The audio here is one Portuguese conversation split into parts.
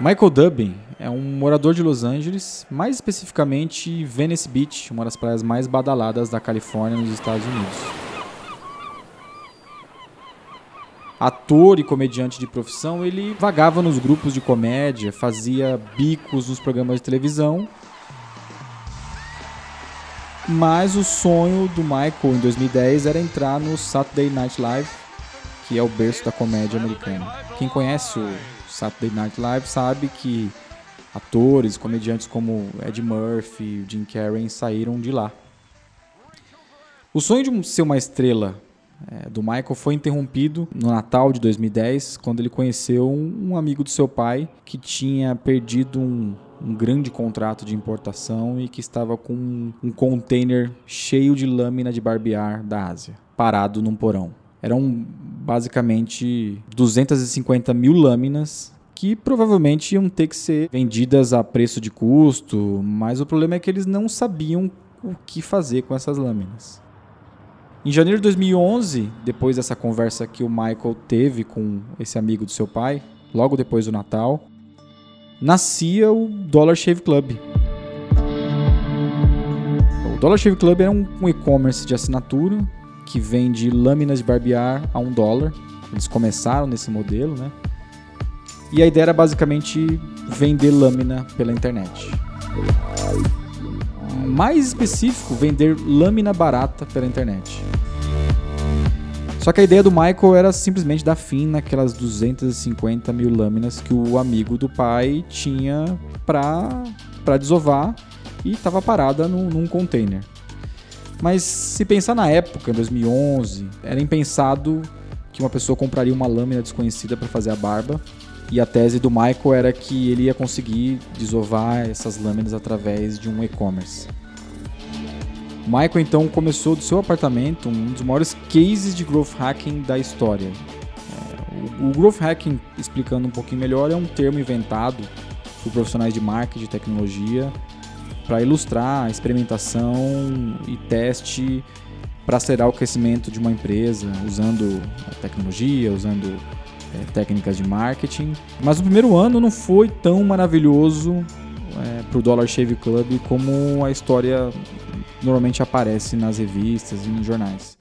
Michael Dubin é um morador de Los Angeles, mais especificamente Venice Beach, uma das praias mais badaladas da Califórnia nos Estados Unidos. Ator e comediante de profissão, ele vagava nos grupos de comédia, fazia bicos nos programas de televisão. Mas o sonho do Michael em 2010 era entrar no Saturday Night Live, que é o berço da comédia americana. Quem conhece o Saturday Night Live sabe que atores, comediantes como Ed Murphy, Jim Carrey saíram de lá. O sonho de ser uma estrela é, do Michael foi interrompido no Natal de 2010, quando ele conheceu um, amigo do seu pai que tinha perdido um, um, grande contrato de importação e que estava com um, um container cheio de lâmina de barbear da Ásia, parado num porão. Eram basicamente 250 mil lâminas que provavelmente iam ter que ser vendidas a preço de custo, mas o problema é que eles não sabiam o que fazer com essas lâminas. Em janeiro de 2011, depois dessa conversa que o Michael teve com esse amigo do seu pai, logo depois do Natal, nascia o Dollar Shave Club. O Dollar Shave Club um, um e-commerce de assinatura que vende lâminas de barbear a um dólar. Eles começaram nesse modelo, né? E a ideia era basicamente vender lâmina pela internet. Mais específico, vender lâmina barata pela internet. Só que a ideia do Michael era simplesmente dar fim naquelas 250 mil lâminas que o amigo do pai tinha para desovar e estava parada num, num container. Mas se pensar na época, em 2011, era impensado que uma pessoa compraria uma lâmina desconhecida para fazer a barba. E a tese do Michael era que ele ia conseguir desovar essas lâminas através de um e-commerce. Michael então começou do seu apartamento um dos maiores cases de growth hacking da história. É, o, growth hacking, explicando um pouquinho melhor, é um termo inventado por profissionais de marketing e tecnologia para ilustrar a experimentação e teste para acelerar o crescimento de uma empresa usando tecnologia, usando é, técnicas de marketing. Mas o primeiro ano não foi tão maravilhoso é, para o Dollar Shave Club como a história normalmente aparece nas revistas e nos jornais.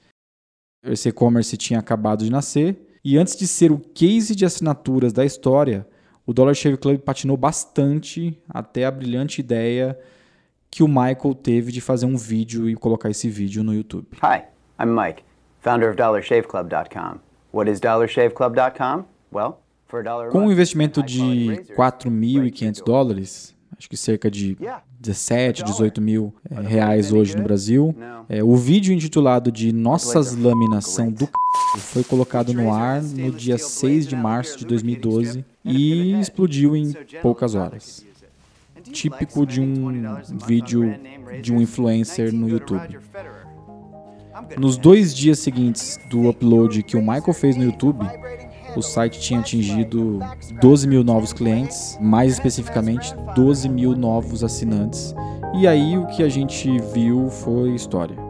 Esse e-commerce tinha acabado de nascer e antes de ser o case de assinaturas da história, o Dollar Shave Club patinou bastante até a brilhante ideia que o Michael teve de fazer um vídeo e colocar esse vídeo no YouTube. Hi, I'm Mike, founder of DollarShaveClub.com. What is DollarShaveClub.com? Well, for a dollar Com um investimento de 4.500 dólares, acho que cerca de 17, 18 mil é, reais hoje no Brasil. É, o vídeo intitulado de Nossas Lâminas são do c... foi colocado no ar no dia 6 de março de 2012 e explodiu em poucas horas típico de um vídeo de um influencer no YouTube. Nos dois dias seguintes do upload que o Michael fez no YouTube, o site tinha atingido 12 mil novos clientes, mais especificamente 12 mil novos assinantes. E aí o que a gente viu foi história.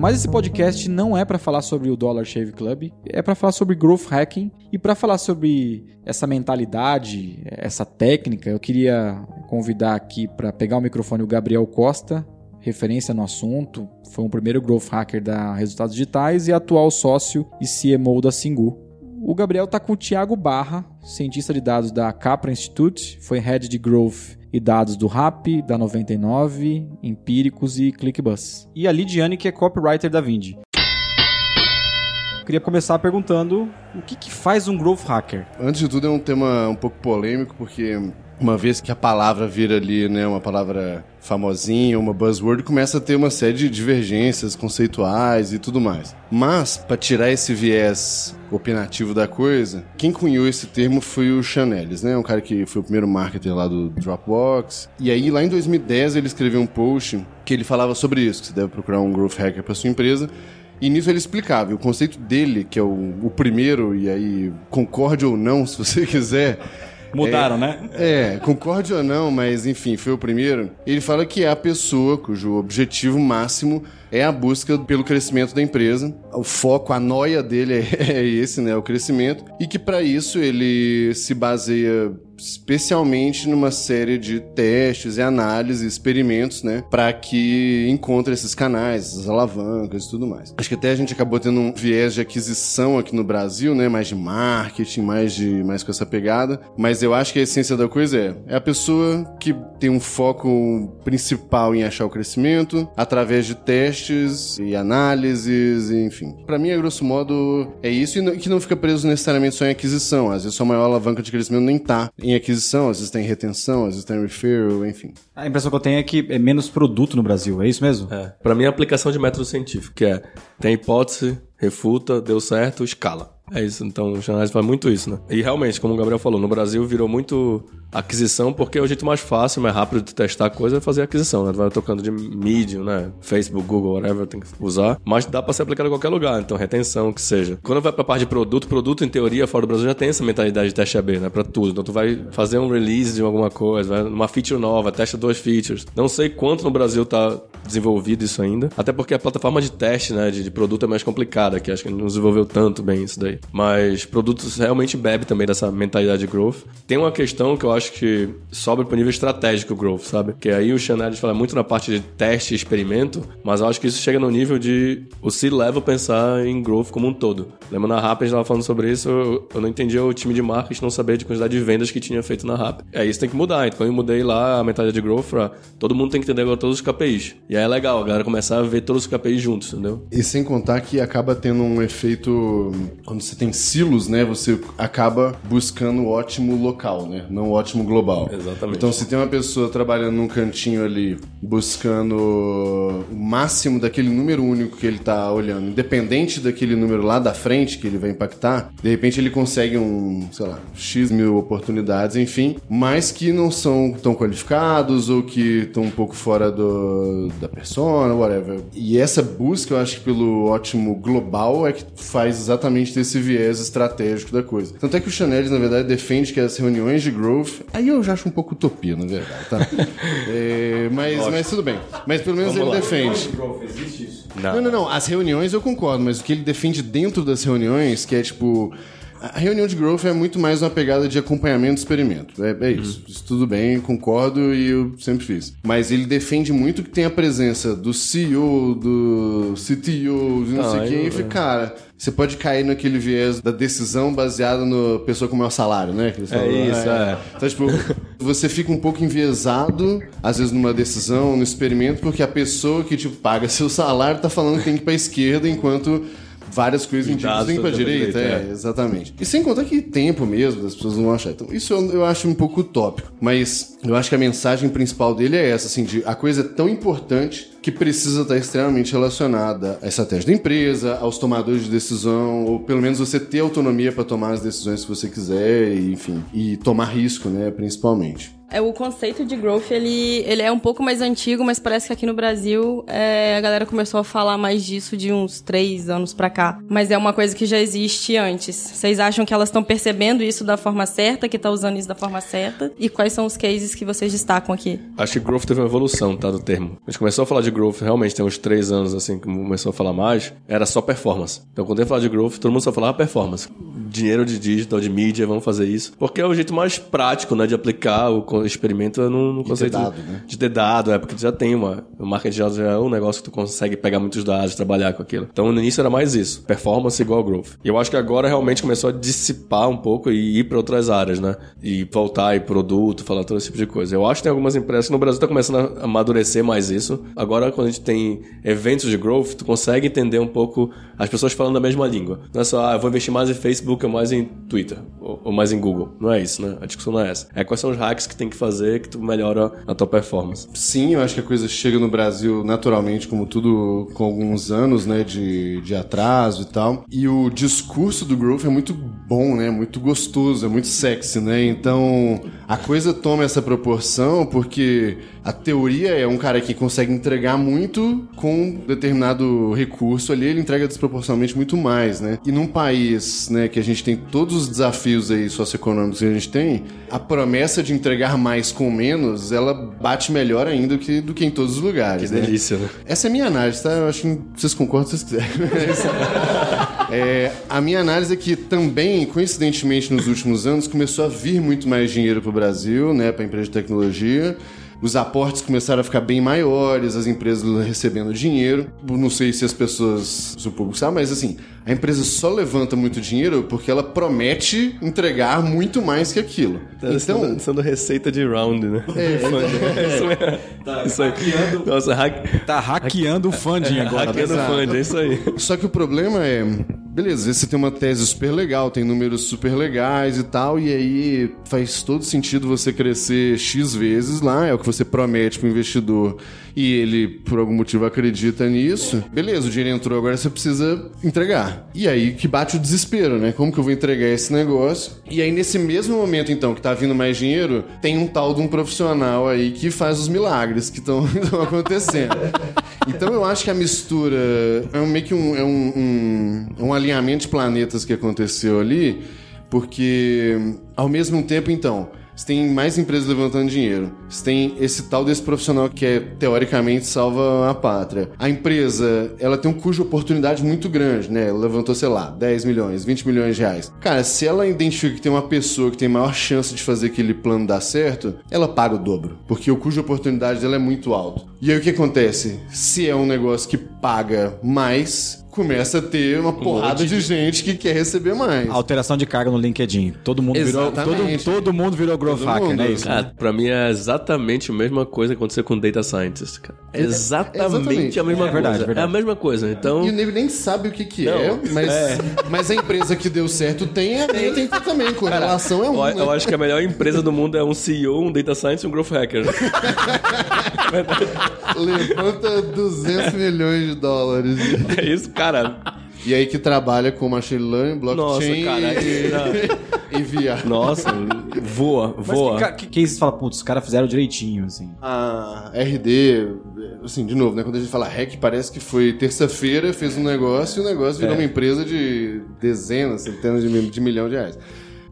Mas esse podcast não é para falar sobre o Dollar Shave Club, é para falar sobre growth hacking e para falar sobre essa mentalidade, essa técnica, eu queria convidar aqui para pegar o microfone o Gabriel Costa, referência no assunto, foi um primeiro growth hacker da Resultados Digitais e atual sócio e CMO da Singu. O Gabriel está com o Thiago Barra, cientista de dados da Capra Institute, foi head de growth e dados do Rap, da 99, Empíricos e ClickBus. E a Lidiane, que é copywriter da Vind. Queria começar perguntando o que, que faz um growth hacker? Antes de tudo, é um tema um pouco polêmico, porque uma vez que a palavra vira ali, né, uma palavra famosinha, uma buzzword, começa a ter uma série de divergências conceituais e tudo mais. Mas, para tirar esse viés opinativo da coisa, quem cunhou esse termo foi o Chanelis, né? Um cara que foi o primeiro marketer lá do Dropbox. E aí, lá em 2010, ele escreveu um post que ele falava sobre isso, que você deve procurar um growth hacker para sua empresa. E nisso ele explicava. E o conceito dele, que é o, o primeiro, e aí concorde ou não, se você quiser Mudaram, é, né? É, concorde ou não, mas enfim, foi o primeiro. Ele fala que é a pessoa cujo objetivo máximo é a busca pelo crescimento da empresa. O foco, a noia dele é, é esse, né? O crescimento. E que para isso ele se baseia especialmente numa série de testes e análises, experimentos, né, para que encontre esses canais, essas alavancas e tudo mais. Acho que até a gente acabou tendo um viés de aquisição aqui no Brasil, né, mais de marketing, mais de mais com essa pegada, mas eu acho que a essência da coisa é é a pessoa que tem um foco principal em achar o crescimento através de testes e análises, e, enfim. Para mim, a grosso modo, é isso e que não fica preso necessariamente só em aquisição. Às vezes, sua maior alavanca de crescimento nem tá aquisição, às vezes tem retenção, às vezes tem referral, enfim. A impressão que eu tenho é que é menos produto no Brasil, é isso mesmo? É. Pra mim, é a aplicação de método científico, que é tem hipótese, refuta, deu certo, escala. É isso, então o jornalismo faz muito isso, né? E realmente, como o Gabriel falou, no Brasil virou muito aquisição porque é o jeito mais fácil, mais rápido de testar a coisa é fazer aquisição, né? Vai tocando de Medium, né? Facebook, Google, whatever, tem que usar. Mas dá pra ser aplicado em qualquer lugar, então retenção, que seja. Quando vai pra parte de produto, produto em teoria fora do Brasil já tem essa mentalidade de teste AB, né? Pra tudo. Então tu vai fazer um release de alguma coisa, vai uma feature nova, testa duas features. Não sei quanto no Brasil tá desenvolvido isso ainda. Até porque a plataforma de teste, né, de, de produto é mais complicada, que acho que não desenvolveu tanto bem isso daí. Mas produtos realmente bebe também dessa mentalidade de growth. Tem uma questão que eu acho que sobra pro nível estratégico growth, sabe? Que aí o Chanel fala muito na parte de teste e experimento, mas eu acho que isso chega no nível de o C-level pensar em growth como um todo. Lembra na Rap, a gente tava falando sobre isso, eu, eu não entendia o time de marketing não saber de quantidade de vendas que tinha feito na Rap. É, isso tem que mudar. Então eu mudei lá a mentalidade de growth pra todo mundo tem que entender agora todos os KPIs. E aí é legal, a galera começar a ver todos os KPIs juntos, entendeu? E sem contar que acaba tendo um efeito. Quando você tem silos, né? Você acaba buscando o ótimo local, né? Não o ótimo global. Exatamente. Então, se tem uma pessoa trabalhando num cantinho ali, buscando o máximo daquele número único que ele tá olhando, independente daquele número lá da frente que ele vai impactar, de repente ele consegue um, sei lá, X mil oportunidades, enfim, mas que não são tão qualificados ou que estão um pouco fora do, da persona, whatever. E essa busca, eu acho que pelo ótimo global é que faz exatamente desse viés estratégico da coisa. Tanto é que o Chanel, na verdade, defende que as reuniões de growth, aí eu já acho um pouco utopia, na verdade, tá? É, mas, mas tudo bem. Mas pelo menos Vamos ele lá. defende. Não, não, não. As reuniões eu concordo, mas o que ele defende dentro das reuniões, que é tipo. A reunião de growth é muito mais uma pegada de acompanhamento e experimento. É, é isso. Isso tudo bem, concordo e eu sempre fiz. Mas ele defende muito que tem a presença do CEO, do CTO, de não Ah, sei quem, eu- e fica, cara. Você pode cair naquele viés da decisão baseada no pessoa com o maior salário, né? Que eles falam, isso, é. Então, tipo, você fica um pouco enviesado, às vezes numa decisão, no experimento, porque a pessoa que, tipo, paga seu salário tá falando que tem que ir pra esquerda, enquanto várias coisas pra estão pra direita. direita, É, é. exatamente. E sem contar que tempo mesmo, as pessoas não vão achar. Então, isso eu, eu acho um pouco utópico. Mas eu acho que a mensagem principal dele é essa, assim, de a coisa é tão importante que precisa estar extremamente relacionada à estratégia da empresa, aos tomadores de decisão, ou pelo menos você ter autonomia para tomar as decisões que você quiser, e, enfim, e tomar risco, né, principalmente. É, o conceito de growth, ele, ele é um pouco mais antigo, mas parece que aqui no Brasil é, a galera começou a falar mais disso de uns três anos pra cá. Mas é uma coisa que já existe antes. Vocês acham que elas estão percebendo isso da forma certa, que tá usando isso da forma certa? E quais são os cases que vocês destacam aqui? Acho que growth teve uma evolução, tá, do termo. A gente começou a falar de growth, realmente, tem uns três anos, assim, que começou a falar mais, era só performance. Então, quando eu falar de growth, todo mundo só falava performance. Dinheiro de digital, de mídia, vamos fazer isso. Porque é o jeito mais prático, né, de aplicar o experimento no, no conceito... dado, né? De ter dado, é, porque tu já tem uma... O marketing já já é um negócio que tu consegue pegar muitos dados, trabalhar com aquilo. Então, no início era mais isso. Performance igual growth. E eu acho que agora realmente começou a dissipar um pouco e ir para outras áreas, né? E voltar e produto, falar todo esse tipo de coisa. Eu acho que tem algumas empresas que no Brasil tá começando a amadurecer mais isso. Agora, quando a gente tem eventos de growth, tu consegue entender um pouco as pessoas falando a mesma língua. Não é só, ah, eu vou investir mais em Facebook ou mais em Twitter, ou, ou mais em Google. Não é isso, né? A discussão não é essa. É quais são os hacks que tem que fazer que tu melhora a tua performance. Sim, eu acho que a coisa chega no Brasil naturalmente, como tudo com alguns anos, né, de, de atraso e tal. E o discurso do Growth é muito bom, né, muito gostoso, é muito sexy, né? Então, A coisa toma essa proporção porque a teoria é um cara que consegue entregar muito com determinado recurso ali, ele entrega desproporcionalmente muito mais, né? E num país, né, que a gente tem todos os desafios aí socioeconômicos que a gente tem, a promessa de entregar mais com menos, ela bate melhor ainda do que, do que em todos os lugares, Que né? delícia, né? Essa é a minha análise, tá? Eu acho que vocês concordam se vocês quiserem. É, a minha análise é que também, coincidentemente, nos últimos anos, começou a vir muito mais dinheiro para o Brasil, né, para empresa de tecnologia. Os aportes começaram a ficar bem maiores, as empresas recebendo dinheiro. Não sei se as pessoas, se o público sabe, mas assim, a empresa só levanta muito dinheiro porque ela promete entregar muito mais que aquilo. Tá Então, sendo, sendo receita de round, né? É, isso mesmo. Tá isso aí. Nossa, hack, Tá hackeando o funding agora. hackeando né? fund, é isso aí. Só que o problema é, beleza, você tem uma tese super legal, tem números super legais e tal, e aí faz todo sentido você crescer X vezes lá, é o que você promete pro investidor, e ele, por algum motivo, acredita nisso. Beleza, o dinheiro entrou, agora você precisa entregar. E aí que bate o desespero, né? Como que eu vou entregar esse negócio? E aí, nesse mesmo momento, então, que tá vindo mais dinheiro, tem um tal de um profissional aí que faz os milagres que estão acontecendo. Então eu acho que a mistura é meio que um, é um, um, um alinhamento de planetas que aconteceu ali, porque ao mesmo tempo, então, você tem mais empresas levantando dinheiro. Você tem esse tal desse profissional que é, teoricamente salva a pátria. A empresa, ela tem um custo de oportunidade muito grande, né? Ela levantou, sei lá, 10 milhões, 20 milhões de reais. Cara, se ela identifica que tem uma pessoa que tem maior chance de fazer aquele plano dar certo, ela paga o dobro. Porque o custo de oportunidade dela é muito alto. E aí o que acontece? Se é um negócio que paga mais, começa a ter uma porrada de gente que quer receber mais. Alteração de carga no LinkedIn. Todo mundo virou, todo, Exatamente. todo mundo virou growth hacker, né? Isso. Cara, pra mim é exatamente a mesma coisa que aconteceu com Data Scientist, cara. É exatamente, exatamente. a mesma É coisa. verdade, verdade. É a mesma coisa. Então, E o nego nem sabe o que que Não, é, mas, mas a empresa que deu certo tem, a minha tem também. Correlação é eu, um, né? eu acho que a melhor empresa do mundo é um CEO, um Data Scientist e um Growth Hacker. Levanta 200 milhões de dólares. É isso, cara. E aí que trabalha com machine learning, Nossa, blockchain cara. e, e VR. Nossa, voa, Mas voa. que, ca- que, que vocês falam, putz, os caras fizeram direitinho, assim. A RD, assim, de novo, né? Quando a gente fala hack, parece que foi terça-feira, fez um negócio e o negócio virou uma empresa de dezenas, centenas de, de milhão de reais.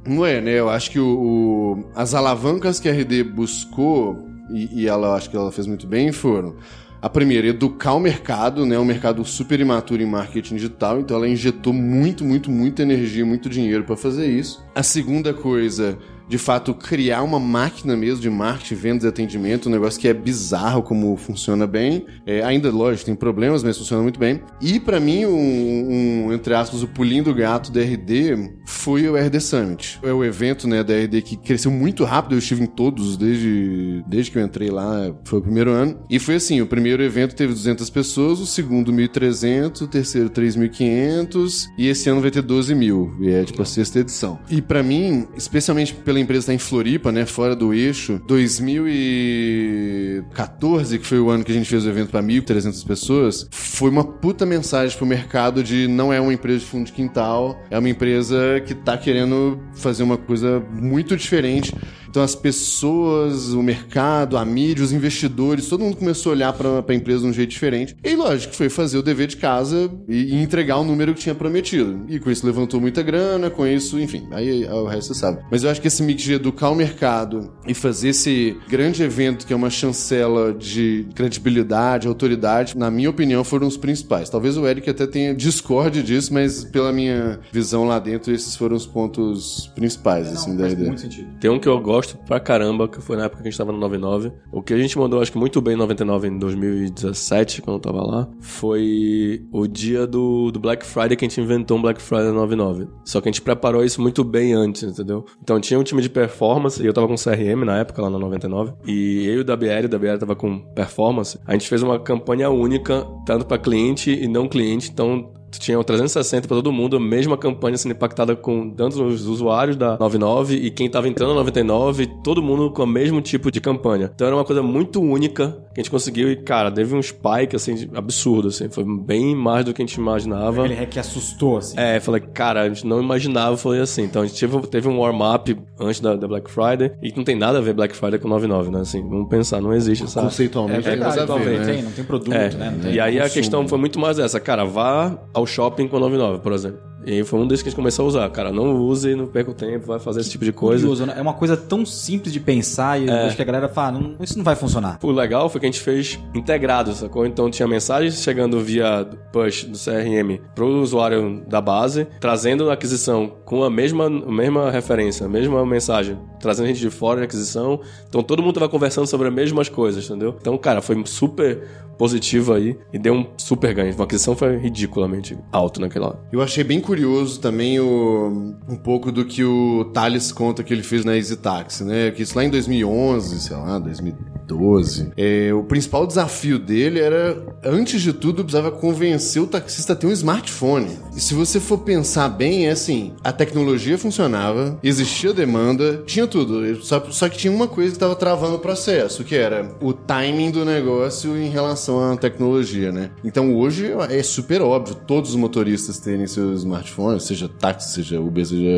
Não é, né? Eu acho que o, o- as alavancas que a RD buscou, e, e ela eu acho que ela fez muito bem, foram. A primeira, educar o mercado, né? Um mercado super imaturo em marketing digital, então ela injetou muito, muito, muita energia, muito dinheiro para fazer isso. A segunda coisa, de fato, criar uma máquina mesmo de marketing, vendas e atendimento, um negócio que é bizarro como funciona bem. É, ainda, lógico, tem problemas, mas funciona muito bem. E para mim, um, um, entre aspas, o pulinho do gato da RD foi o RD Summit. É o evento né, da RD que cresceu muito rápido, eu estive em todos desde, desde que eu entrei lá, foi o primeiro ano. E foi assim, o primeiro evento teve 200 pessoas, o segundo 1.300, o terceiro 3.500 e esse ano vai ter 12 mil, e é tipo a sexta edição. E para mim, especialmente pela empresa estar em Floripa, né, fora do eixo, 2014, que foi o ano que a gente fez o evento para 1.300 pessoas, foi uma puta mensagem pro mercado de não é uma empresa de fundo de quintal, é uma empresa que tá querendo fazer uma coisa muito diferente. Então as pessoas, o mercado, a mídia, os investidores, todo mundo começou a olhar para a empresa de um jeito diferente. E lógico, foi fazer o dever de casa e, e entregar o número que tinha prometido. E com isso levantou muita grana, com isso, enfim, aí o resto você sabe. Mas eu acho que esse mix de educar o mercado e fazer esse grande evento que é uma chancela de credibilidade, autoridade, na minha opinião, foram os principais. Talvez o Eric até tenha discorde disso, mas pela minha visão lá dentro, esses foram os pontos principais, assim, da ideia. sentido. Tem um que eu gosto pra caramba, que foi na época que a gente tava no 99. O que a gente mandou, acho que muito bem em 99, em 2017, quando eu tava lá, foi o dia do, do Black Friday que a gente inventou um Black Friday 99. Só que a gente preparou isso muito bem antes, entendeu? Então tinha um time de performance, e eu tava com CRM na época, lá na 99, e eu e o WR, o WR tava com performance, a gente fez uma campanha única, tanto pra cliente e não cliente, então tu tinha o 360 pra todo mundo, a mesma campanha sendo impactada com tanto os usuários da 99 e quem tava entrando na 99, todo mundo com o mesmo tipo de campanha. Então era uma coisa muito única que a gente conseguiu e, cara, teve um spike, assim, absurdo, assim. Foi bem mais do que a gente imaginava. Aquele hack que assustou, assim. É, falei, cara, a gente não imaginava foi assim. Então a gente teve, teve um warm-up antes da, da Black Friday e não tem nada a ver Black Friday com 99, né? Assim, vamos pensar, não existe essa... Conceitualmente É tem a verdade, ver, não né? tem, não tem produto, É, né? Não tem e aí a consumo. questão foi muito mais essa, cara, vá ao shopping com 99, por exemplo. E aí foi um desses que a gente começou a usar, cara, não use, não perca o tempo, vai fazer esse tipo de coisa. Curioso, né? É uma coisa tão simples de pensar e eu acho que a galera fala, não, isso não vai funcionar. O legal foi que a gente fez integrado, sacou? Então tinha mensagens chegando via push do CRM pro usuário da base, trazendo a aquisição com a mesma, a mesma referência, a mesma mensagem, trazendo gente de fora de aquisição. Então todo mundo tava conversando sobre as mesmas coisas, entendeu? Então, cara, foi super positivo aí e deu um super ganho. A aquisição foi ridiculamente alto naquela hora. Eu achei bem curioso também o, um pouco do que o Thales conta que ele fez na Easy Taxi, né? Que isso lá em 2011, sei lá, 2012. É, o principal desafio dele era, antes de tudo, precisava convencer o taxista a ter um smartphone. E se você for pensar bem, é assim, a tecnologia funcionava, existia demanda, tinha tudo. Só, só que tinha uma coisa que estava travando o processo, que era o timing do negócio em relação à tecnologia, né? Então hoje é super óbvio todos os motoristas terem seus smartphones, seja táxi, seja Uber, seja,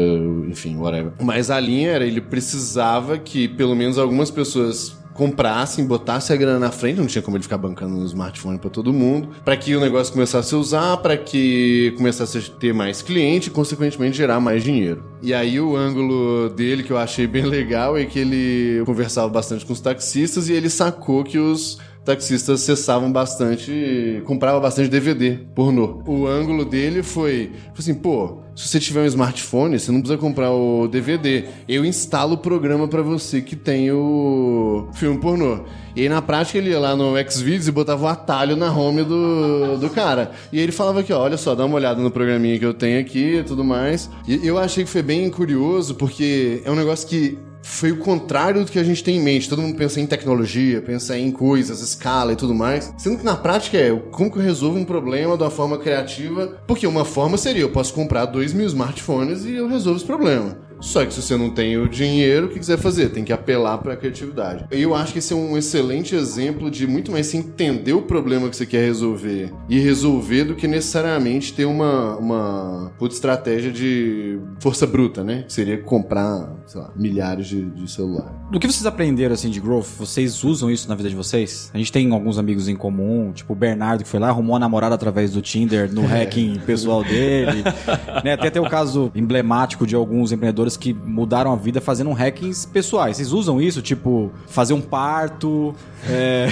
enfim, whatever. Mas a linha era, ele precisava que pelo menos algumas pessoas comprassem, botassem a grana na frente, não tinha como ele ficar bancando no smartphone pra todo mundo, pra que o negócio começasse a usar, pra que começasse a ter mais cliente e, consequentemente, gerar mais dinheiro. E aí o ângulo dele que eu achei bem legal é que ele conversava bastante com os taxistas e ele sacou que os taxistas cessavam bastante, comprava bastante DVD pornô. O ângulo dele foi, foi assim, pô, se você tiver um smartphone, você não precisa comprar o DVD. Eu instalo o programa pra você que tem o filme pornô. E aí, na prática, ele ia lá no Xvideos e botava o atalho na home do, do cara. E aí ele falava aqui, ó, olha só, dá uma olhada no programinha que eu tenho aqui e tudo mais. E eu achei que foi bem curioso, porque é um negócio que foi o contrário do que a gente tem em mente. Todo mundo pensa em tecnologia, pensa em coisas, escala e tudo mais. Sendo que na prática é como que eu resolvo um problema de uma forma criativa. Porque uma forma seria, eu posso comprar dois mil smartphones e eu resolvo esse problema. Só que se você não tem o dinheiro, o que quiser fazer? Tem que apelar para a criatividade. E eu acho que esse é um excelente exemplo de muito mais se entender o problema que você quer resolver e resolver do que necessariamente ter uma, uma puta estratégia de força bruta, né? Que seria comprar, sei lá, milhares de, de celular. Do que vocês aprenderam, assim, de growth? Vocês usam isso na vida de vocês? A gente tem alguns amigos em comum, tipo o Bernardo, que foi lá, arrumou a namorada através do Tinder, no hacking pessoal dele. né? Até tem o caso emblemático de alguns empreendedores que mudaram a vida fazendo hackings pessoais. Vocês usam isso? Tipo, fazer um parto, é...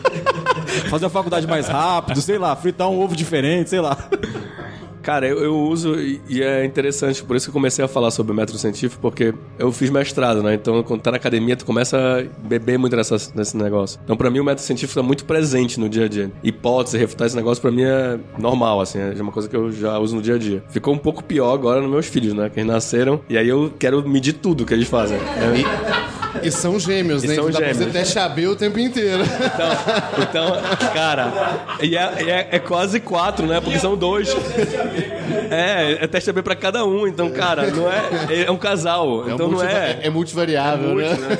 fazer uma faculdade mais rápido, sei lá, fritar um ovo diferente, sei lá. Cara, eu, eu uso e, é interessante, por isso que eu comecei a falar sobre o método científico, porque eu fiz mestrado, né? Então, quando tá na academia, tu começa a beber muito nessa, nesse negócio. Então, pra mim, o método científico é muito presente no dia a dia. Hipótese, refutar esse negócio, pra mim é normal, assim, é uma coisa que eu já uso no dia a dia. Ficou um pouco pior agora nos meus filhos, né? Que eles nasceram, e aí eu quero medir tudo que eles fazem. É, E são gêmeos, E né? são Então dá pra gêmeos. você AB o tempo inteiro. Então, então cara, e é, é- é quase quatro, né? Porque são dois. É, é teste AB pra cada um. Então, cara, não é. É um casal. então não multi- é. é multivariável, muito, né?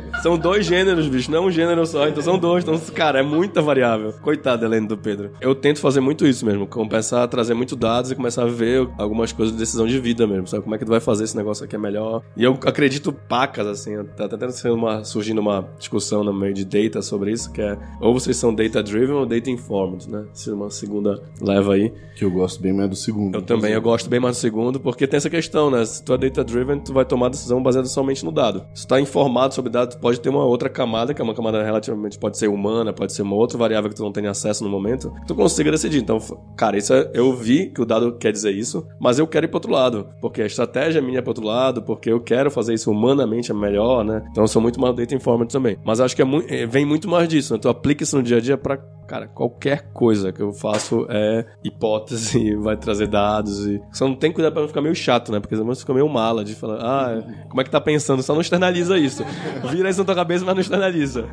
São dois gêneros, bicho, não é um gênero só, então são dois. Então, cara, é muita variável. Coitado, Helene do Pedro. Eu tento fazer muito isso mesmo, começar a trazer muito dados e começar a ver algumas coisas de decisão de vida mesmo, sabe? Como é que tu vai fazer esse negócio aqui é melhor. E eu acredito pacas, assim, tá até sendo uma, surgindo uma discussão no meio de data sobre isso, que é ou vocês são data-driven ou data-informed, né? Se uma segunda leva aí. Que eu gosto bem mais do segundo. Também, eu gosto bem mais do segundo, porque tem essa questão, né? Se tu é data-driven, tu vai tomar decisão baseada somente no dado. Se tu tá informado sobre dado, tu pode ter uma outra camada, que é uma camada relativamente, pode ser humana, pode ser uma outra variável que tu não tem acesso no momento, tu consiga decidir. Então, cara, isso é- eu vi que o dado quer dizer isso, mas eu quero ir pro outro lado, porque a estratégia minha é pro outro lado, porque eu quero fazer isso humanamente é melhor, né? Então eu sou muito mais data informed também. Mas acho que é mui- eh, vem muito mais disso, né? Tu aplica isso no dia a dia pra, cara, qualquer coisa que eu faço é hipótese, vai trazer dados e... Só não tem cuidado pra não ficar meio chato, né? Porque senão você fica meio mala de falar, ah, como é que tá pensando? Só não externaliza isso. Vira isso na tua cabeça, mas não externaliza.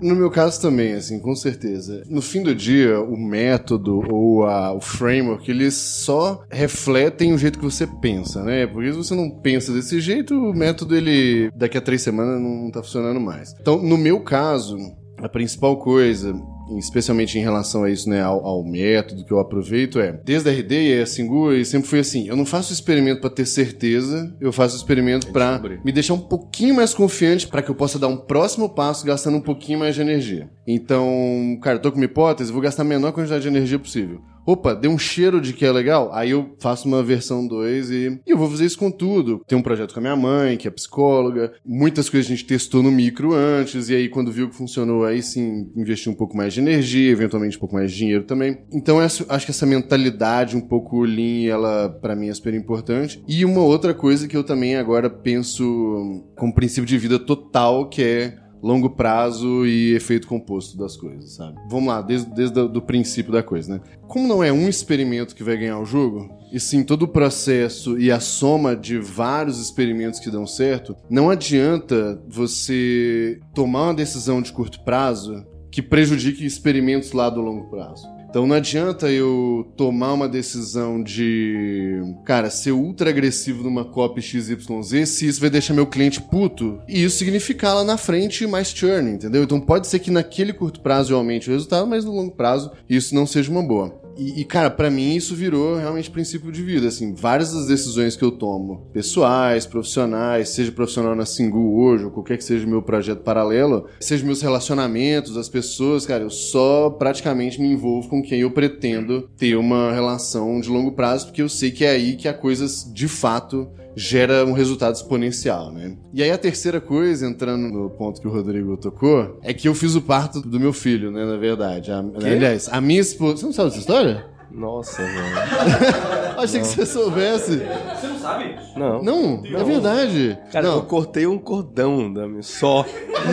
No meu caso também, assim, com certeza. No fim do dia, o método ou a, o framework, eles só refletem o jeito que você pensa, né? Porque se você não pensa desse jeito, o método, ele, daqui a três semanas, não tá funcionando mais. Então, no meu caso, a principal coisa especialmente em relação a isso, né, ao, ao, método que eu aproveito, é desde a RD e a Singu, e sempre foi assim: eu não faço experimento para ter certeza, eu faço experimento para me deixar um pouquinho mais confiante para que eu possa dar um próximo passo gastando um pouquinho mais de energia. Então, cara, eu tô com uma hipótese, vou gastar a menor quantidade de energia possível opa, deu um cheiro de que é legal, aí eu faço uma versão 2 e, e eu vou fazer isso com tudo. Tem um projeto com a minha mãe, que é psicóloga, muitas coisas a gente testou no micro antes, e aí quando viu que funcionou, aí sim investir um pouco mais de energia, eventualmente um pouco mais de dinheiro também. Então essa, acho que essa mentalidade um pouco lean, ela para mim é super importante. E uma outra coisa que eu também agora penso como princípio de vida total, que é longo prazo e efeito composto das coisas, sabe? Vamos lá, desde, desde o princípio da coisa, né? Como não é um experimento que vai ganhar o jogo, e sim todo o processo e a soma de vários experimentos que dão certo, não adianta você tomar uma decisão de curto prazo que prejudique experimentos lá do longo prazo. Então não adianta eu tomar uma decisão de, cara, ser ultra agressivo numa copy XYZ se isso vai deixar meu cliente puto e isso significar lá na frente mais churn, entendeu? Então pode ser que naquele curto prazo eu aumente o resultado, mas no longo prazo isso não seja uma boa. E, e, cara, para mim isso virou realmente princípio de vida. Assim, várias das decisões que eu tomo, pessoais, profissionais, seja profissional na Singu hoje, ou qualquer que seja o meu projeto paralelo, seja meus relacionamentos, as pessoas, cara, eu só praticamente me envolvo com quem eu pretendo ter uma relação de longo prazo, porque eu sei que é aí que a coisa de fato gera um resultado exponencial, né? E aí a terceira coisa, entrando no ponto que o Rodrigo tocou, é que eu fiz o parto do meu filho, né, na verdade. A, aliás, a minha esposa... Você não sabe dessa história? Nossa, velho. Achei que você soubesse. Você não sabe? Não. Não, é verdade. Cara, não. eu cortei um cordão da minha só.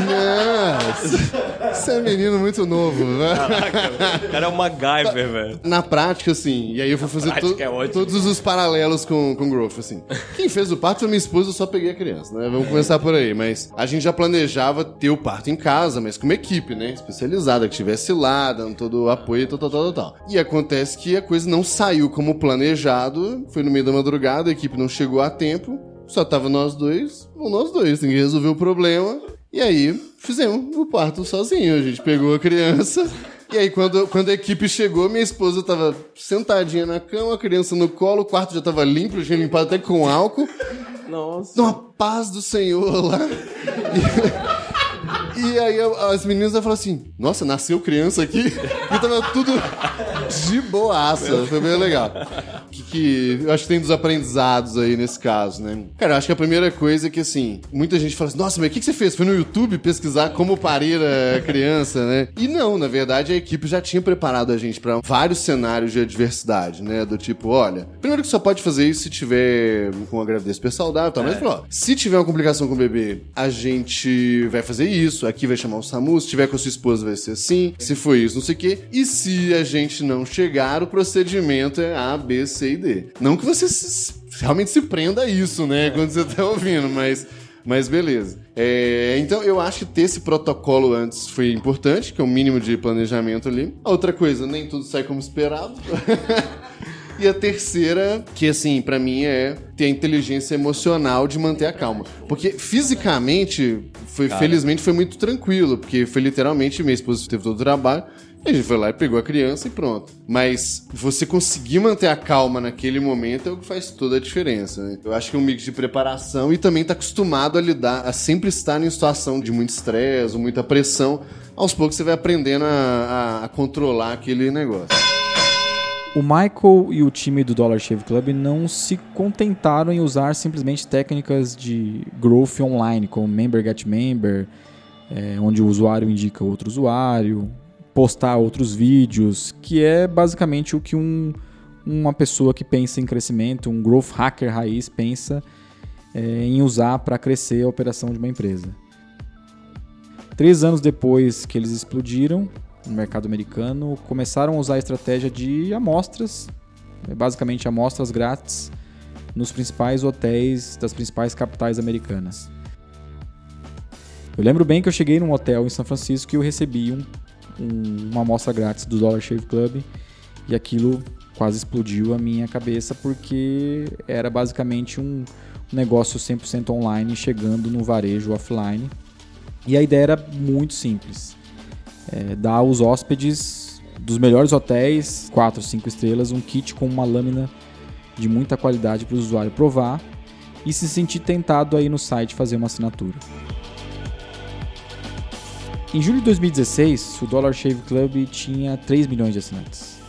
Nossa. Você é menino muito novo, né? Caraca, o cara é um MacGyver, velho. Na prática, assim, e aí eu fui fazer to é todos os paralelos com, com Growth, assim. Quem fez o parto foi minha esposa, eu só peguei a criança, né? Vamos começar por aí. Mas a gente já planejava ter o parto em casa, mas com uma equipe, né? Especializada, que estivesse lá, dando todo o apoio, tal, tal, tal, tal. E acontece que a coisa não saiu como planejado, foi no meio da madrugada, a equipe não chegou a tempo, só tava nós dois, ou nós dois, tem que resolver o problema. E aí, fizemos o parto sozinho. A gente pegou a criança. E aí, quando, quando a equipe chegou, minha esposa tava sentadinha na cama, a criança no colo, o quarto já tava limpo, já limpado até com álcool. Nossa. Uma paz do Senhor lá. E, e aí as meninas falaram assim: Nossa, nasceu criança aqui? E tava tudo de boaça. Foi bem legal. Que, que eu acho que tem dos aprendizados aí nesse caso, né? Cara, eu acho que a primeira coisa é que, assim, muita gente fala assim: Nossa, mas o que, que você fez? Foi no YouTube pesquisar como parir a criança, né? E não, na verdade, a equipe já tinha preparado a gente para vários cenários de adversidade, né? Do tipo, olha, primeiro que só pode fazer isso se tiver com uma gravidez super saudável e tal. Mas falou: se tiver uma complicação com o bebê, a gente vai fazer isso, aqui vai chamar o SAMU, se tiver com a sua esposa vai ser assim, se for isso, não sei o quê. E se a gente não chegar, o procedimento é A, B, C e D. Não que você se, realmente se prenda a isso, né, quando você tá ouvindo, mas... Mas beleza. É, então eu acho que ter esse protocolo antes foi importante, que é o mínimo de planejamento ali. A outra coisa, nem tudo sai como esperado. E a terceira, que assim, para mim é ter a inteligência emocional de manter a calma. Porque fisicamente, foi, felizmente foi muito tranquilo, porque foi literalmente minha esposa teve todo o trabalho. A gente foi lá e pegou a criança e pronto. Mas você conseguir manter a calma naquele momento é o que faz toda a diferença. Né? Eu acho que é um mix de preparação e também tá acostumado a lidar, a sempre estar em situação de muito estresse, muita pressão. Aos poucos você vai aprendendo a, a, a controlar aquele negócio. O Michael e o time do Dollar Shave Club não se contentaram em usar simplesmente técnicas de growth online, como Member Get Member, é, onde o usuário indica outro usuário, postar outros vídeos, que é basicamente o que um, uma pessoa que pensa em crescimento, um growth hacker raiz, pensa é, em usar para crescer a operação de uma empresa. Três anos depois que eles explodiram, no mercado americano começaram a usar a estratégia de amostras, é basicamente amostras grátis, nos principais hotéis das principais capitais americanas. Eu lembro bem que eu cheguei num hotel em São Francisco e eu recebi um, um, uma amostra grátis do Dollar Shave Club e aquilo quase explodiu a minha cabeça porque era basicamente um negócio 100% online chegando no varejo offline. E a ideia era muito simples. É, dar aos hóspedes dos melhores hotéis, 4, 5 estrelas, um kit com uma lâmina de muita qualidade para o usuário provar e se sentir tentado aí no site fazer uma assinatura. Em julho de 2016, o Dollar Shave Club tinha 3 milhões de assinantes.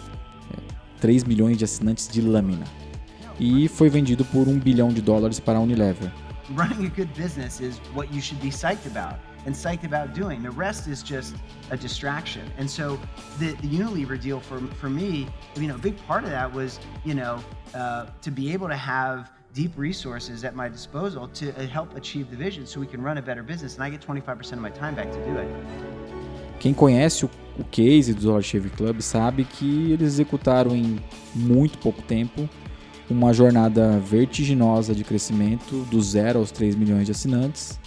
É, 3 milhões de assinantes de lâmina. E foi vendido por 1 bilhão de dólares para a Unilever. Running a good business is what you should be psyched about and psyched about doing. The rest is just a distraction. And so the, the Unilever deal for, for me, you know, a big part of that was, you know, uh, to be able to have deep resources at my disposal to uh, help achieve the vision so we can run a better business. And I get 25% of my time back to do it. Quem conhece o, o case do Dollar Shave Club sabe que eles executaram em muito pouco tempo uma jornada vertiginosa de crescimento do zero aos 3 milhões de assinantes,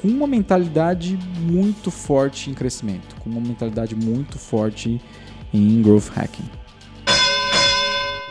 com uma mentalidade muito forte em crescimento, com uma mentalidade muito forte em growth hacking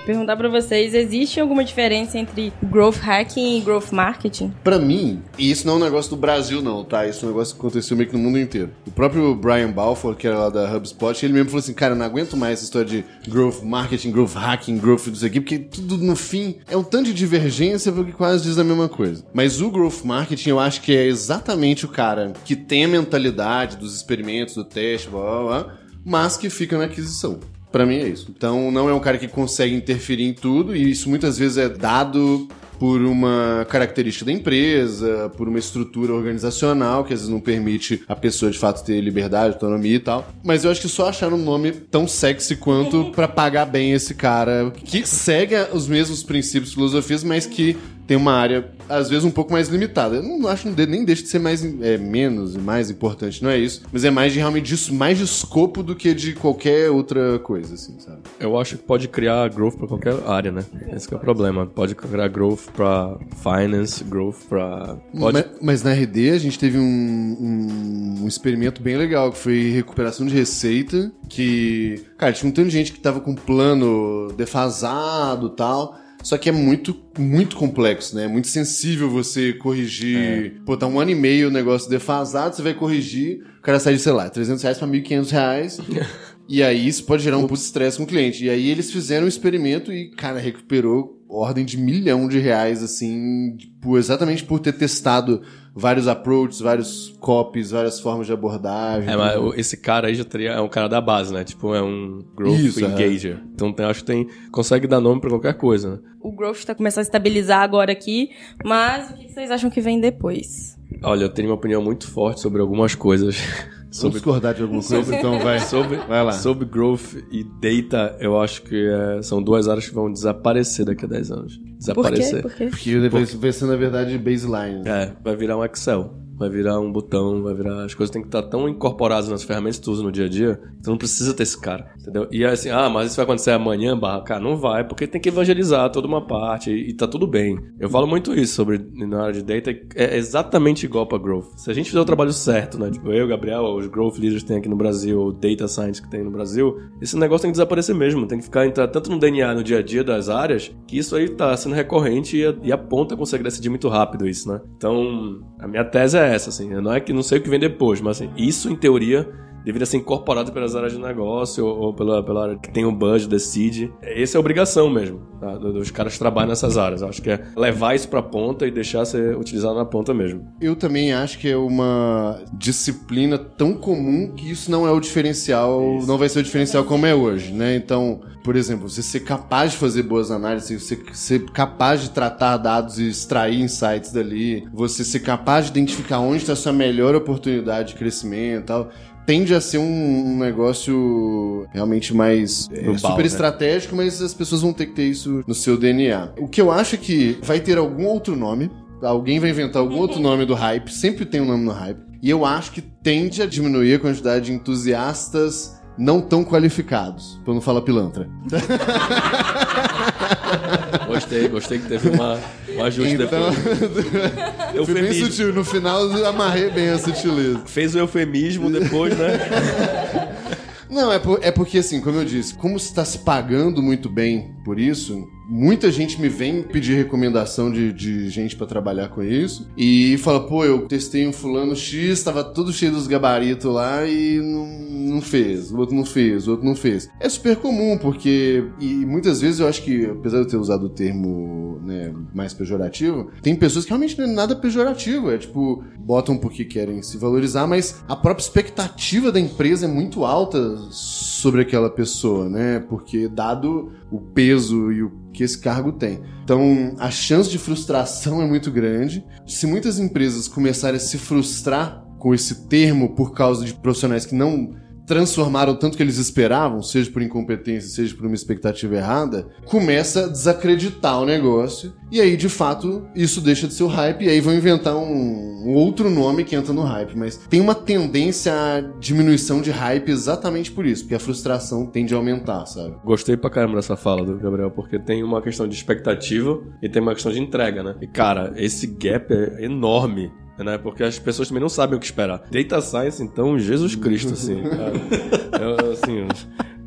perguntar para vocês, existe alguma diferença entre growth hacking e growth marketing? Para mim, e isso não é um negócio do Brasil não, tá? Isso é um negócio que aconteceu meio que no mundo inteiro. O próprio Brian Balfour, que era lá da HubSpot, ele mesmo falou assim, cara, não aguento mais essa história de growth marketing, growth hacking, growth disso aqui, porque tudo no fim é um tanto de divergência porque quase diz a mesma coisa. Mas o growth marketing eu acho que é exatamente o cara que tem a mentalidade dos experimentos, do teste, blá blá blá, mas que fica na aquisição. Para mim é isso. Então não é um cara que consegue interferir em tudo e isso muitas vezes é dado por uma característica da empresa, por uma estrutura organizacional que às vezes não permite a pessoa de fato ter liberdade, autonomia e tal. Mas eu acho que só acharam um nome tão sexy quanto para pagar bem esse cara que segue os mesmos princípios, filosofias, mas que tem uma área, às vezes, um pouco mais limitada. Eu não acho que nem deixa de ser mais é, menos e mais importante, não é isso. Mas é mais de realmente de, mais de escopo do que de qualquer outra coisa, assim, sabe? Eu acho que pode criar growth para qualquer área, né? Esse é o problema. Pode criar growth para finance, growth para. Pode... Mas, mas, na RD a gente teve um, um, um experimento bem legal que foi recuperação de receita. Que, cara, tinha um tanto de gente que tava com plano defasado e tal. Só que é muito, muito complexo, né? É muito sensível você corrigir. É. Pô, tá um ano e meio o negócio defasado, você vai corrigir, o cara sai de, sei lá, 300 reais pra 1.500 reais. e aí isso pode gerar um puto estresse com o cliente. E aí eles fizeram um experimento e, cara, recuperou ordem de milhão de reais, assim, tipo, exatamente por ter testado vários approaches, vários copies, várias formas de abordagem. É, mas esse cara aí já teria, é um cara da base, né? Tipo, é um growth Isso, engager. É. Então tem, acho que tem, consegue dar nome para qualquer coisa, né? O growth está começando a estabilizar agora aqui, mas o que vocês acham que vem depois? Olha, eu tenho uma opinião muito forte sobre algumas coisas. sobre discordar de alguma coisa, então vai. Sobre, vai lá. Sobre growth e data, eu acho que é, são duas áreas que vão desaparecer daqui a 10 anos. Desaparecer. Por quê? Por quê? Porque vai, vai ser, na verdade, baseline. É, vai virar um Excel vai virar um botão, vai virar. As coisas têm que estar tão incorporadas nas ferramentas que tu usa no dia a dia, que tu não precisa ter esse cara, entendeu? E é assim, ah, mas isso vai acontecer amanhã, barra, cara, não vai, porque tem que evangelizar toda uma parte e, e tá tudo bem. Eu falo muito isso sobre na área de data, é exatamente igual para growth. Se a gente fizer o trabalho certo, né? Tipo, eu, Gabriel, os growth leaders que tem aqui no Brasil, o data science que tem no Brasil, esse negócio tem que desaparecer mesmo, tem que ficar entrar tanto no DNA no dia a dia das áreas, que isso aí tá sendo recorrente e e a ponta consegue decidir muito rápido isso, né? Então, a minha tese é essa, assim, não é que não sei o que vem depois, mas assim, isso em teoria deveria ser incorporado pelas áreas de negócio ou, ou pela, pela área que tem o budget, decide. Essa é a obrigação mesmo, tá? dos caras que trabalham nessas áreas. acho que é levar isso pra ponta e deixar ser utilizado na ponta mesmo. Eu também acho que é uma disciplina tão comum que isso não é o diferencial, isso. não vai ser o diferencial como é hoje, né? Então, por exemplo, você ser capaz de fazer boas análises, você ser capaz de tratar dados e extrair insights dali, você ser capaz de identificar onde está a sua melhor oportunidade de crescimento e tal tende a ser um, um negócio realmente mais é, Global, super né? estratégico, mas as pessoas vão ter que ter isso no seu DNA. O que eu acho é que vai ter algum outro nome, alguém vai inventar algum outro nome do hype, sempre tem um nome no hype, e eu acho que tende a diminuir a quantidade de entusiastas não tão qualificados, pra não falar pilantra. Gostei, gostei que teve uma, um ajuste Então, depois. fui bem sutil. No final, eu amarrei bem a sutileza. Fez o eufemismo depois, né? Não, é, por- é porque, assim, como eu disse, como se está se pagando muito bem por isso, muita gente me vem pedir recomendação de, de gente pra trabalhar com isso e fala, pô, eu testei um fulano X, tava todo cheio dos gabaritos lá e não, não fez, o outro não fez, o outro não fez. É super comum, porque, e muitas vezes eu acho que, apesar de eu ter usado o termo né, mais pejorativo, tem pessoas que realmente não é nada pejorativo, é tipo, botam porque querem se valorizar, mas a própria expectativa da empresa é muito alta sobre aquela pessoa, né? Porque dado o peso e o que esse cargo tem. Então, a chance de frustração é muito grande. Se muitas empresas começarem a se frustrar com esse termo por causa de profissionais que não transformaram tanto que eles esperavam, seja por incompetência, seja por uma expectativa errada, começa a desacreditar o negócio. E aí, de fato, isso deixa de ser o hype. E aí vão inventar um, um outro nome que entra no hype. Mas tem uma tendência à diminuição de hype exatamente por isso, porque a frustração tende a aumentar, sabe? Gostei pra caramba dessa fala do Gabriel, porque tem uma questão de expectativa e tem uma questão de entrega, né? E, cara, esse gap é enorme. Né? Porque as pessoas também não sabem o que esperar. Data Science, então, Jesus Cristo, assim. cara. Eu, assim,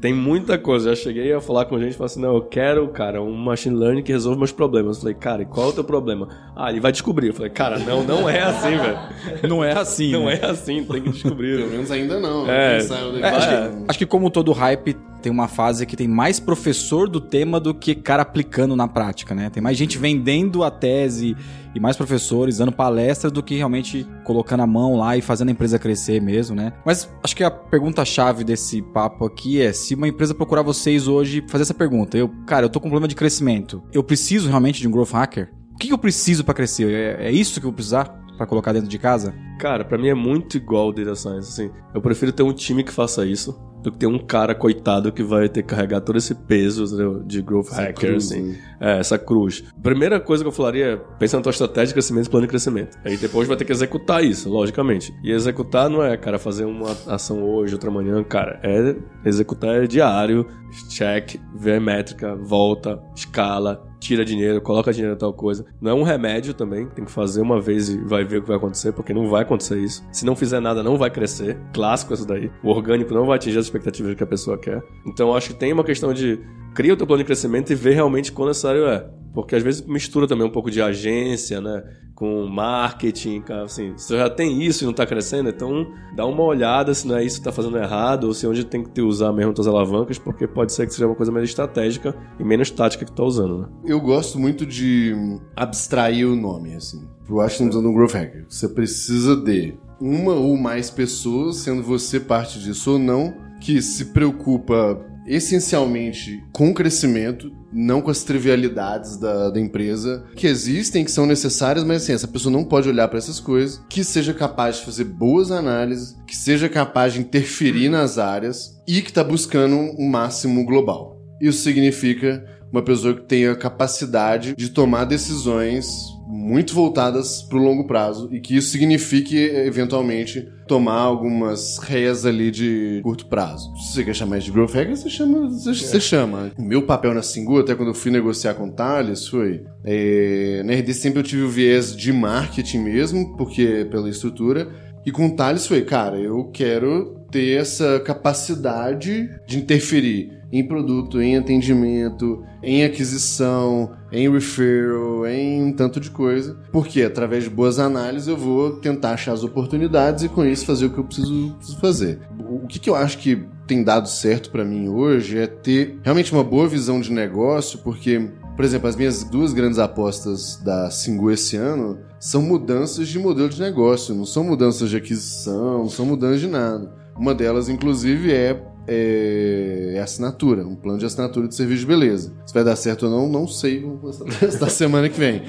tem muita coisa. Já cheguei a falar com gente e falei assim: não, eu quero, cara, um machine learning que resolva meus problemas. Eu falei, cara, e qual é o teu problema? Ah, ele vai descobrir. Eu falei, cara, não, não é assim, velho. Não é assim, Não né? é assim, tem que descobrir. Pelo menos ainda não. É. É, acho, que, acho que como todo hype, tem uma fase que tem mais professor do tema do que cara aplicando na prática, né? Tem mais gente vendendo a tese e mais professores dando palestras do que realmente colocando a mão lá e fazendo a empresa crescer mesmo, né? Mas acho que a pergunta-chave desse papo aqui é se uma empresa procurar vocês hoje fazer essa pergunta. Eu, cara, eu tô com um problema de crescimento. Eu preciso realmente de um growth hacker? O que eu preciso pra crescer? É, é isso que eu vou precisar pra colocar dentro de casa? Cara, pra mim é muito igual o Data Science, assim. Eu prefiro ter um time que faça isso do que ter um cara coitado que vai ter que carregar todo esse peso entendeu? de growth hacker, cruz, assim. né? É, essa cruz. Primeira coisa que eu falaria é pensa na tua estratégia de crescimento e plano de crescimento. Aí depois vai ter que executar isso, logicamente. E executar não é, cara, fazer uma ação hoje, outra manhã, cara. É executar é diário, check, vê a métrica, volta, escala, tira dinheiro, coloca dinheiro em tal coisa. Não é um remédio também, tem que fazer uma vez e vai ver o que vai acontecer, porque não vai acontecer isso. Se não fizer nada, não vai crescer. Clássico isso daí. O orgânico não vai atingir as expectativas que a pessoa quer. Então acho que tem uma questão de cria o teu plano de crescimento e vê realmente quão necessário é. Porque às vezes mistura também um pouco de agência, né? Com marketing, assim, se já tem isso e não tá crescendo, então dá uma olhada se não é isso que tá fazendo errado, ou se onde tem que usar mesmo tuas alavancas, porque pode ser que seja uma coisa mais estratégica e menos tática que tu tá usando, né? Eu gosto muito de abstrair o nome, assim. Eu acho que estamos usando um Growth Hacker. Você precisa de uma ou mais pessoas, sendo você parte disso ou não, que se preocupa essencialmente com o crescimento, não com as trivialidades da, da empresa, que existem, que são necessárias, mas assim, essa pessoa não pode olhar para essas coisas, que seja capaz de fazer boas análises, que seja capaz de interferir nas áreas e que está buscando um máximo global. Isso significa uma pessoa que tenha capacidade de tomar decisões muito voltadas para o longo prazo e que isso signifique, eventualmente, tomar algumas réis ali de curto prazo. Se você quer chamar de growth hacker, você chama. Você, você chama. O meu papel na Singu, até quando eu fui negociar com o Thales, foi... É, na RD sempre eu tive o viés de marketing mesmo, porque pela estrutura, e com o Thales foi, cara, eu quero ter essa capacidade de interferir em produto, em atendimento, em aquisição, em referral, em um tanto de coisa. Porque através de boas análises eu vou tentar achar as oportunidades e com isso fazer o que eu preciso, preciso fazer. O que, que eu acho que tem dado certo para mim hoje é ter realmente uma boa visão de negócio, porque por exemplo, as minhas duas grandes apostas da Singu esse ano são mudanças de modelo de negócio, não são mudanças de aquisição, não são mudanças de nada. Uma delas, inclusive, é, é, é assinatura, um plano de assinatura de serviço de beleza. Se vai dar certo ou não, não sei, vamos testar semana que vem.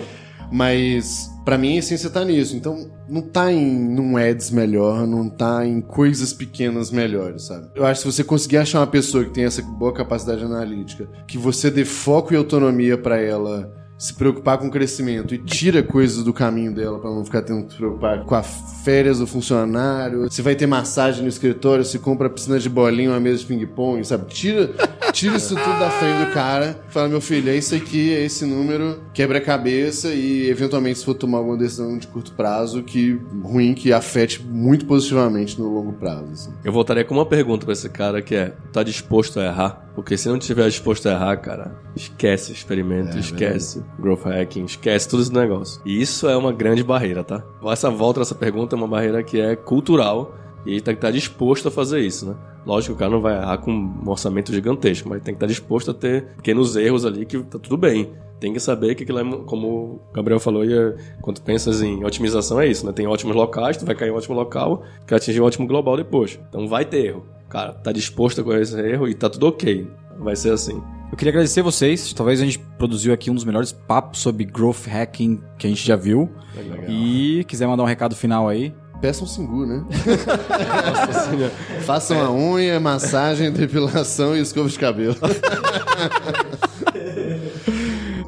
Mas pra mim a essência tá nisso. Então não tá em num ads melhor, não tá em coisas pequenas melhores, sabe? Eu acho que se você conseguir achar uma pessoa que tem essa boa capacidade analítica, que você dê foco e autonomia pra ela se preocupar com o crescimento e tira coisas do caminho dela pra não ficar tendo que se preocupar com as férias do funcionário, se vai ter massagem no escritório, se compra piscina de bolinha, uma mesa de ping-pong, sabe? Tira tira isso tudo da frente do cara, fala, meu filho, é isso aqui, é esse número, quebra a cabeça e eventualmente se for tomar alguma decisão de curto prazo, que ruim, que afete muito positivamente no longo prazo. Assim. Eu voltaria com uma pergunta pra esse cara que é: tá disposto a errar? Porque se não estiver disposto a errar, cara, esquece experimento, É, esquece growth hacking, esquece todo esse negócio. E isso é uma grande barreira, tá? Essa volta dessa pergunta é uma barreira que é cultural e ele tem que estar disposto a fazer isso, né? Lógico que o cara não vai errar com um orçamento gigantesco, mas tem que estar disposto a ter pequenos erros ali que tá tudo bem. Tem que saber que aquilo é, como o Gabriel falou, é- quando pensas em otimização é isso, né? Tem ótimos locais, tu vai cair em um ótimo local, quer atingir um ótimo global depois. Então vai ter erro. Cara, tá disposto a correr esse erro e tá tudo ok. Vai ser assim. Eu queria agradecer vocês. Talvez a gente produziu aqui um dos melhores papos sobre growth hacking que a gente já viu. E quiser mandar um recado final aí. Peçam Singu, né? Façam a unha, massagem, depilação e escova de cabelo.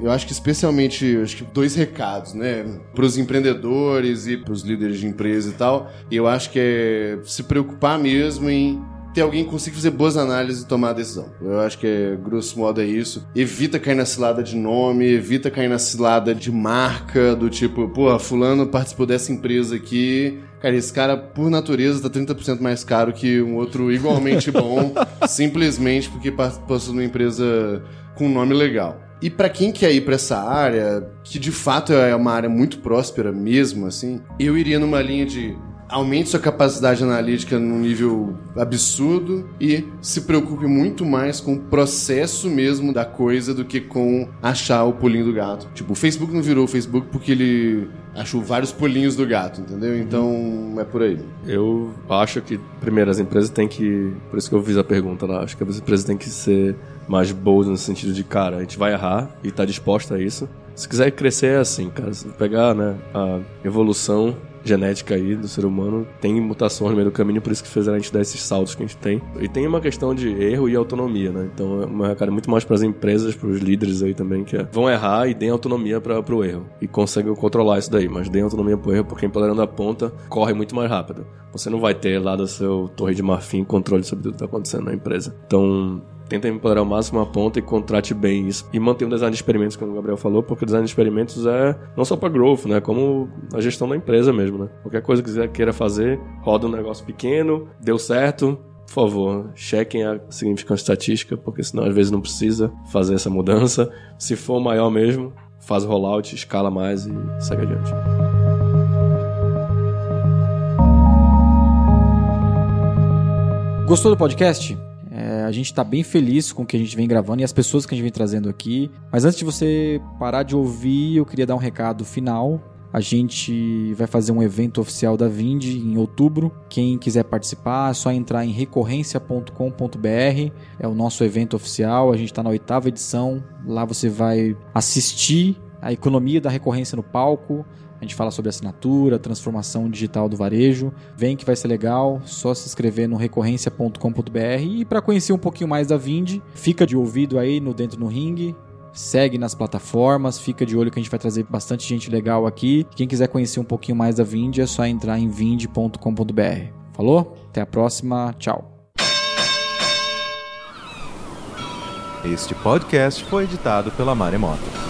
Eu acho que especialmente, acho que dois recados, né? Para os empreendedores e para os líderes de empresa e tal. Eu acho que é se preocupar mesmo em ter alguém que consiga fazer boas análises e tomar a decisão. Eu acho que, é, grosso modo, é isso. Evita cair na cilada de nome, evita cair na cilada de marca, do tipo, pô, fulano participou dessa empresa aqui. Cara, esse cara, por natureza, tá 30% mais caro que um outro igualmente bom, simplesmente porque participou de uma empresa com um nome legal. E pra quem quer ir pra essa área, que de fato é uma área muito próspera mesmo, assim, eu iria numa linha de aumente sua capacidade analítica num nível absurdo e se preocupe muito mais com o processo mesmo da coisa do que com achar o pulinho do gato. Tipo, o Facebook não virou o Facebook porque ele achou vários pulinhos do gato, entendeu? Então é por aí. Eu acho que, primeiro, as empresas têm que. Por isso que eu fiz a pergunta lá. Acho que as empresas têm que ser mais boas no sentido de, cara, a gente vai errar e tá disposta a isso. Se quiser crescer é assim, cara. Se pegar né, a evolução genética aí do ser humano, tem mutações no meio do caminho, por isso que fizeram a gente dar esses saltos que a gente tem. E tem uma questão de erro e autonomia, né? Então é uma recado muito mais para as empresas, para os líderes aí também, que é, vão errar e deem autonomia para o erro. E conseguem controlar isso daí, mas deem autonomia pro erro, porque empoderando a ponta corre muito mais rápido. Você não vai ter lá do seu torre de marfim controle sobre tudo que está acontecendo na empresa. Então, tenta empoderar ao máximo a ponta e contrate bem isso. E manter um design de experimentos, como o Gabriel falou, porque o design de experimentos é não só para growth, né? Como a gestão da empresa mesmo, né? Qualquer coisa que você queira fazer, roda um negócio pequeno, deu certo, por favor, chequem a significância estatística, porque senão às vezes não precisa fazer essa mudança. Se for maior mesmo, faz o rollout, escala mais e segue adiante. Gostou do podcast? A gente tá bem feliz com o que a gente vem gravando e as pessoas que a gente vem trazendo aqui. Mas antes de você parar de ouvir, eu queria dar um recado final. A gente vai fazer um evento oficial da Vind em outubro. Quem quiser participar, é só entrar em recorrência.com.br. É o nosso evento oficial. A gente está na oitava edição. Lá você vai assistir a economia da recorrência no palco. A gente fala sobre assinatura, transformação digital do varejo. Vem que vai ser legal, só se inscrever no recorrência.com.br e para conhecer um pouquinho mais da Vind, fica de ouvido aí no Dentro no Ring, segue nas plataformas, fica de olho que a gente vai trazer bastante gente legal aqui. Quem quiser conhecer um pouquinho mais da Vind é só entrar em vind.com.br. Falou? Até a próxima, tchau. Este podcast foi editado pela Maremoto.